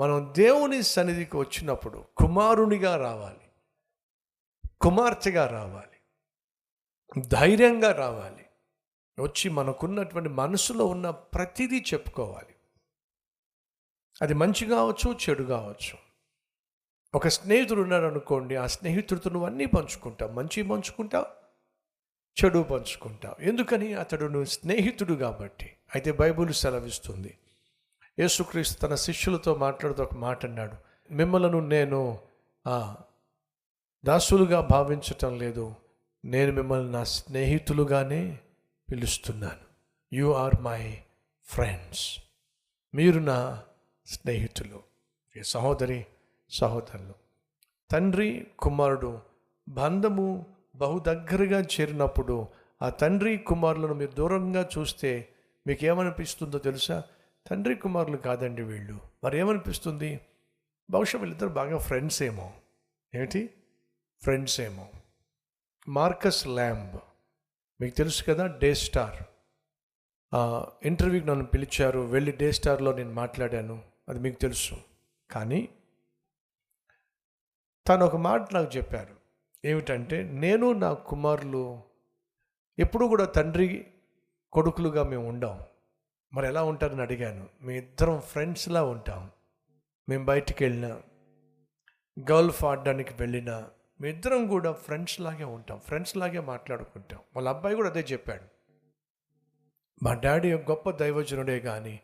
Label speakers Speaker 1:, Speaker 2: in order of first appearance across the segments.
Speaker 1: మనం దేవుని సన్నిధికి వచ్చినప్పుడు కుమారునిగా రావాలి. కుమార్తెగా రావాలి. ధైర్యంగా రావాలి. వచ్చి మనకున్నటువంటి మనసులో ఉన్న ప్రతిదీ చెప్పుకోవాలి. అది మంచి కావచ్చు చెడు కావచ్చు. ఒక స్నేహితుడు ఉన్నాడు అనుకోండి ఆ స్నేహితుడితో నువ్వు అన్నీ పంచుకుంటావు. మంచి పంచుకుంటావు చెడు పంచుకుంటావు. ఎందుకని? అతడు నువ్వు స్నేహితుడు కాబట్టి. అయితే బైబుల్ సెలవిస్తుంది. యేసుక్రీస్తు తన శిష్యులతో మాట్లాడుతూ ఒక మాట అన్నాడు. మిమ్మలను నేను దాసులుగా భావించటం లేదు. నేను మిమ్మల్ని నా స్నేహితులుగానే పిలుస్తున్నాను. You are my friends. మీరు నా స్నేహితులు. సహోదరి సహోదరులు తండ్రి కుమారుడు బంధము బహు దగ్గరగా చేరినప్పుడు ఆ తండ్రి కుమారులను మీరు దూరంగా చూస్తే మీకు ఏమనిపిస్తుందో తెలుసా? తండ్రి కుమారులు కాదండి వీళ్ళు. మరి ఏమనిపిస్తుంది బహుశా వీళ్ళిద్దరు బాగా ఫ్రెండ్స్ ఏమో. ఏమిటి? ఫ్రెండ్స్ ఏమో. Marcus Lamb. మీకు తెలుసు కదా డే స్టార్. ఇంటర్వ్యూకి నన్ను పిలిచారు వెళ్ళి డే స్టార్లో నేను మాట్లాడాను. అది మీకు తెలుసు. కానీ తను ఒక మాట నాకు చెప్పారు. ఏమిటంటే నేను నా కుమారులు ఎప్పుడు కూడా తండ్రి కొడుకులుగా మేము ఉండాం. మరి ఎలా ఉంటారని అడిగాను. మీ ఇద్దరం ఫ్రెండ్స్లా ఉంటాం. మేము బయటికి వెళ్ళినా గల్ఫ్ ఆడడానికి వెళ్ళినా మీ ఇద్దరం కూడా ఫ్రెండ్స్ లాగే ఉంటాం. ఫ్రెండ్స్ లాగే మాట్లాడుకుంటాం. వాళ్ళ అబ్బాయి కూడా అదే చెప్పాడు. మా డాడీ ఒక గొప్ప దైవజనుడే కానీ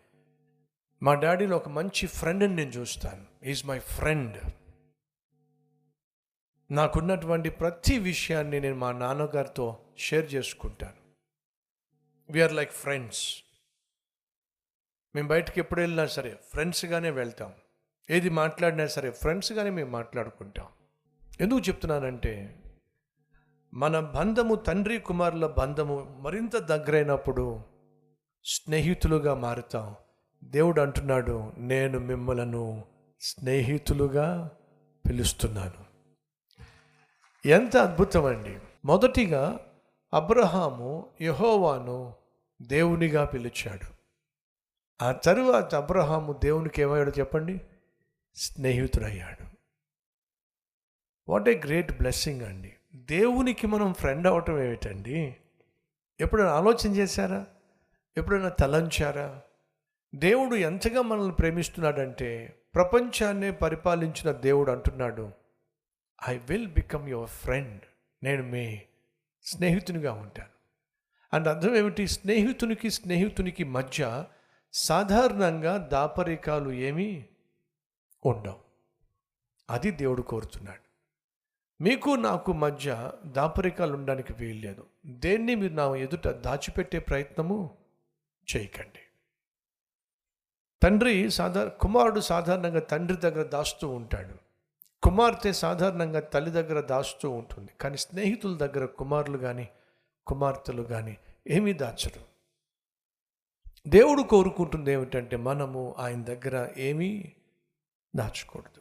Speaker 1: మా డాడీలో ఒక మంచి ఫ్రెండ్ని నేను చూస్తాను. ఈజ్ మై ఫ్రెండ్ నాకున్నటువంటి ప్రతి విషయాన్ని నేను మా నాన్నగారితో షేర్ చేసుకుంటాను. వీఆర్ లైక్ ఫ్రెండ్స్ మేము బయటకు ఎప్పుడు వెళ్ళినా సరే ఫ్రెండ్స్గానే వెళ్తాం. ఏది మాట్లాడినా సరే ఫ్రెండ్స్గానే మేము మాట్లాడుకుంటాం. ఎందుకు చెప్తున్నానంటే మన బంధము తండ్రి కుమారుల బంధము మరింత దగ్గరైనప్పుడు స్నేహితులుగా మారుతాం. దేవుడు అంటున్నాడు నేను మిమ్మలను స్నేహితులుగా పిలుస్తున్నాను. ఎంత అద్భుతం అండి మొదటిగా అబ్రహాము యహోవాను దేవునిగా పిలిచాడు. ఆ తరువాత అబ్రహాము దేవునికి ఏమయ్యాడు చెప్పండి? స్నేహితుడయ్యాడు. వాట్ ఏ గ్రేట్ బ్లెస్సింగ్ అండి. దేవునికి మనం ఫ్రెండ్ అవటం ఏమిటండి? ఎప్పుడైనా ఆలోచన చేశారా? ఎప్పుడైనా తలంచారా? దేవుడు ఎంతగా మనల్ని ప్రేమిస్తున్నాడంటే ప్రపంచాన్నే పరిపాలించిన దేవుడు అంటున్నాడు I will become your friend నేను మీ స్నేహితునిగా ఉంటాను. అండ్ అర్థం ఏమిటి? స్నేహితునికి స్నేహితునికి మధ్య సాధారణంగా దాపరికాలు ఏమీ ఉండవు. అది దేవుడు కోరుతున్నాడు. మీకు నాకు మధ్య దాపరికాలు ఉండడానికి వీల్లేదు దేన్ని మీరు నా ఎదుట దాచిపెట్టే ప్రయత్నము చేయకండి. తండ్రి సాధారణ కుమారుడు సాధారణంగా తండ్రి దగ్గర దాస్తూ ఉంటాడు. కుమార్తె సాధారణంగా తల్లి దగ్గర దాస్తూ ఉంటుంది. కానీ స్నేహితుల దగ్గర కుమారులు కానీ కుమార్తెలు కానీ ఏమీ దాచరు. దేవుడు కోరుకుంటుంది ఏమిటంటే మనము ఆయన దగ్గర ఏమీ దాచకూడదు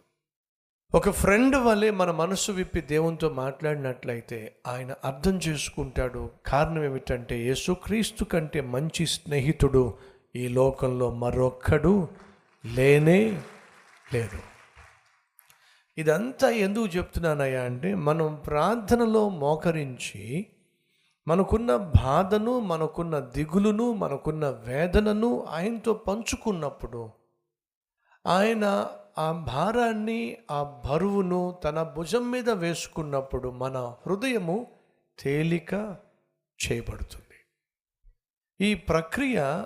Speaker 1: ఒక ఫ్రెండ్ వలె మన మనసు విప్పి దేవునితో మాట్లాడినట్లయితే ఆయన అర్థం చేసుకుంటాడు. కారణం ఏమిటంటే యేసుక్రీస్తు కంటే మంచి స్నేహితుడు ఈ లోకంలో మరొక్కడు లేనే లేడు. ఇదంతా ఎందుకు చెప్తున్నానయ్యా అంటే మనం ప్రార్థనలో మోకరించి మనకున్న బాధను మనకున్న దిగులును మనకున్న వేదనను ఆయనతో పంచుకున్నప్పుడు ఆయన ఆ భారాన్ని ఆ బరువును తన భుజం మీద వేసుకున్నప్పుడు మన హృదయము తేలిక చేయబడుతుంది. ఈ ప్రక్రియ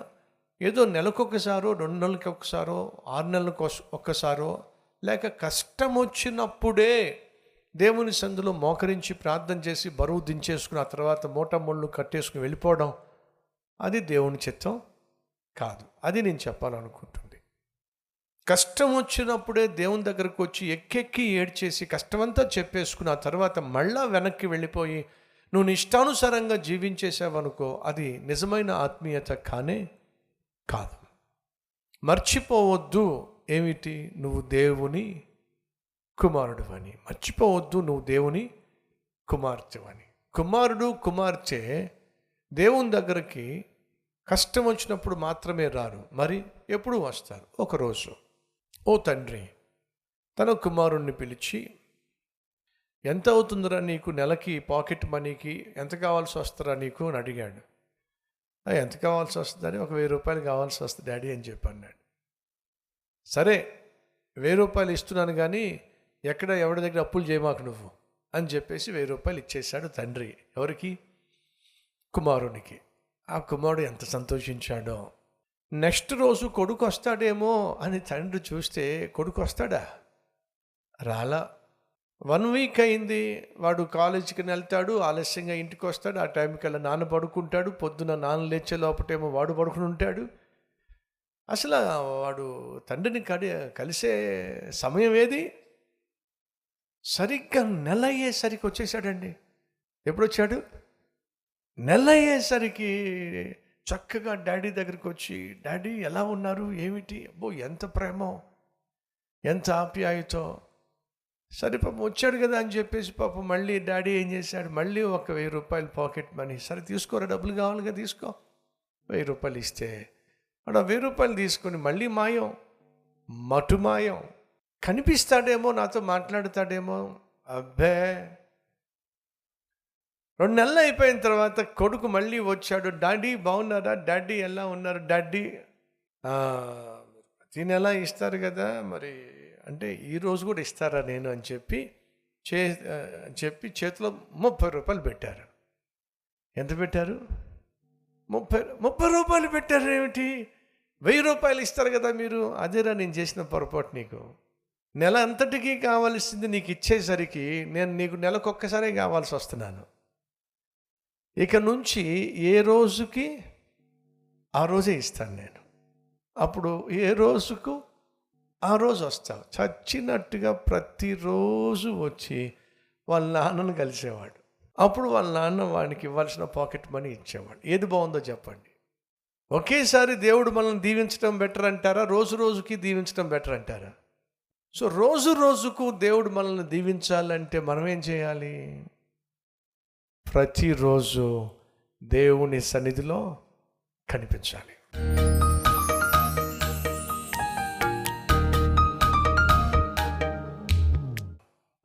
Speaker 1: ఏదో నెలకొకసారో రెండు నెలలకి ఒకసారో ఆరు నెలలకు ఒక్కసారో లేక కష్టం వచ్చినప్పుడే దేవుని సందులో మోకరించి ప్రార్థన చేసి బరువు దించేసుకుని ఆ తర్వాత మూటమొళ్ళు కట్టేసుకుని వెళ్ళిపోవడం అది దేవుని చిత్తం కాదు. అది నేను చెప్పాలనుకుంటుంది. కష్టం వచ్చినప్పుడే దేవుని దగ్గరకు వచ్చి ఎక్కెక్కి ఏడ్చేసి కష్టమంతా చెప్పేసుకుని ఆ తర్వాత మళ్ళా వెనక్కి వెళ్ళిపోయి నువ్వు నీ ఇష్టానుసారంగా జీవించేసావనుకో అది నిజమైన ఆత్మీయత కానే కాదు. మర్చిపోవద్దు. ఏమిటి? నువ్వు దేవుని కుమారుడు అని. మర్చిపోవద్దు నువ్వు దేవుని కుమార్తె అని కుమారుడు కుమార్తె దేవుని దగ్గరికి కష్టం వచ్చినప్పుడు మాత్రమే రారు. మరి ఎప్పుడు వస్తారు? ఒకరోజు. ఓ తండ్రి తన కుమారుణ్ణి పిలిచి ఎంత అవుతుందిరా నీకు? నెలకి పాకెట్ మనీకి ఎంత కావాల్సి వస్తారా నీకు? అని అడిగాడు. ఎంత కావాల్సి వస్తుందని ఒక వెయ్యి రూపాయలు కావాల్సి వస్తుంది డాడీ అని చెప్పి అన్నాడు సరే వెయ్యి రూపాయలు ఇస్తున్నాను కానీ ఎక్కడ ఎవరి దగ్గర అప్పులు చేయమాకు నువ్వు? అని చెప్పేసి వెయ్యి రూపాయలు ఇచ్చేశాడు తండ్రి. ఎవరికి? కుమారునికి. ఆ కుమారుడు ఎంత సంతోషించాడో. నెక్స్ట్ రోజు కొడుకు వస్తాడేమో అని తండ్రి చూస్తే కొడుకు వస్తాడా? రాలా. వన్ వీక్ అయింది. వాడు కాలేజీకి వెళ్తాడు ఆలస్యంగా ఇంటికి వస్తాడు. ఆ టైంకి అలా నాన్న పడుకుంటాడు. పొద్దున నాన్న లేచే లోపటేమో వాడు పడుకుని ఉంటాడు. అసలు వాడు తండ్రిని కడి కలిసే సమయం ఏది? సరిగ్గా నెల అయ్యేసరికి వచ్చేసాడండి. ఎప్పుడు వచ్చాడు నెల అయ్యేసరికి చక్కగా డాడీ దగ్గరికి వచ్చి డాడీ ఎలా ఉన్నారు? ఏమిటి? అబ్బో ఎంత ప్రేమో ఎంత ఆప్యాయతో. సరే పాపం వచ్చాడు కదా అని చెప్పేసి పాపం మళ్ళీ డాడీ ఏం చేశాడు? మళ్ళీ ఒక వెయ్యి రూపాయలు పాకెట్ మనీ. సరే తీసుకోరా డబ్బులు కావాలిగా తీసుకో. వెయ్యి రూపాయలు ఇస్తే. వాడు ఆ వెయ్యి రూపాయలు తీసుకొని మళ్ళీ మాయం. మటు మాయం కనిపిస్తాడేమో నాతో మాట్లాడతాడేమో అబ్బే. రెండు నెలలు అయిపోయిన తర్వాత కొడుకు మళ్ళీ వచ్చాడు. డాడీ బాగున్నారా? డాడీ ఎలా ఉన్నారు? డాడీ. ప్రతి నెల ఇస్తారు కదా మరి అంటే ఈరోజు కూడా ఇస్తారా నేను? అని చెప్పి చే చెప్పి చేతిలో ముప్పై రూపాయలు పెట్టారు. ఎంత పెట్టారు? ముప్పై ముప్పై రూపాయలు పెట్టారు ఏమిటి వెయ్యి రూపాయలు ఇస్తారు కదా మీరు. అదేరా నేను చేసిన పొరపాటు నీకు. నెల అంతటికీ కావాల్సింది నీకు ఇచ్చేసరికి నేను నీకు నెలకొక్కసారే కావాల్సి వస్తున్నాను ఇక నుంచి ఏ రోజుకి ఆ రోజే ఇస్తాను నేను. అప్పుడు ఏ రోజుకు ఆ రోజు వస్తావు. చచ్చినట్టుగా ప్రతిరోజు వచ్చి వాళ్ళ నాన్నను కలిసేవాడు. అప్పుడు వాళ్ళ నాన్న వాడికి ఇవ్వాల్సిన పాకెట్ మనీ ఇచ్చేవాడు. ఏది బాగుందో చెప్పండి. ఒకేసారి దేవుడు మనల్ని దీవించడం బెటర్ అంటారా రోజు రోజుకి దీవించడం బెటర్ అంటారా సో రోజు రోజుకు దేవుడు మనల్ని దీవించాలంటే మనం ఏం చేయాలి? ప్రతిరోజు దేవుని సన్నిధిలో కనిపించాలి.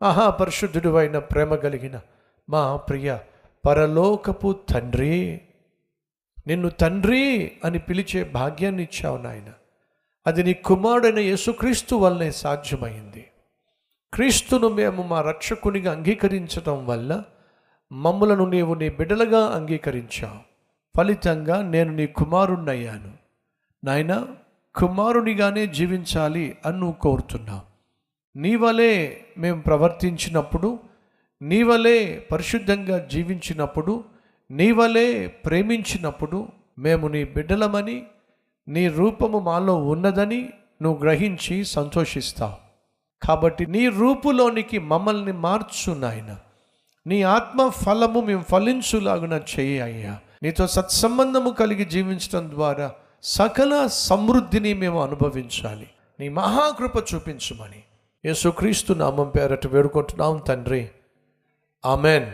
Speaker 1: ఆహా పరిశుద్ధుడు అయిన ప్రేమ కలిగిన మా ప్రియ పరలోకపు తండ్రి నిన్ను తండ్రి అని పిలిచే భాగ్యాన్ని ఇచ్చావు నాయన. అది నీ కుమారుడైన యేసుక్రీస్తు వల్లనే సాధ్యమైంది. క్రీస్తును మేము మా రక్షకునిగా అంగీకరించడం వల్ల మమ్ములను నీవు నీ బిడ్డలుగా అంగీకరించావు. ఫలితంగా నేను నీ కుమారుణ్ణయ్యాను. నాయన కుమారునిగానే జీవించాలి అని నువ్వు కోరుతున్నావు నీ వలే మేము ప్రవర్తించినప్పుడు నీ వలే పరిశుద్ధంగా జీవించినప్పుడు నీ వలే ప్రేమించినప్పుడు మేము నీ బిడ్డలమని నీ రూపము మాలో ఉన్నదని నువ్వు గ్రహించి సంతోషిస్తావు కాబట్టి నీ రూపులోనికి మమ్మల్ని మార్చు నాయన. నీ ఆత్మ ఫలము మేము ఫలించులాగున చేయి అయ్యా. నీతో సత్సంబంధము కలిగి జీవించడం ద్వారా సకల సమృద్ధిని మేము అనుభవించాలి. నీ మహాకృప చూపించుమని. యేసుక్రీస్తు నామం పేరట వేడుకుంటున్నాం తండ్రి. ఆమెన్.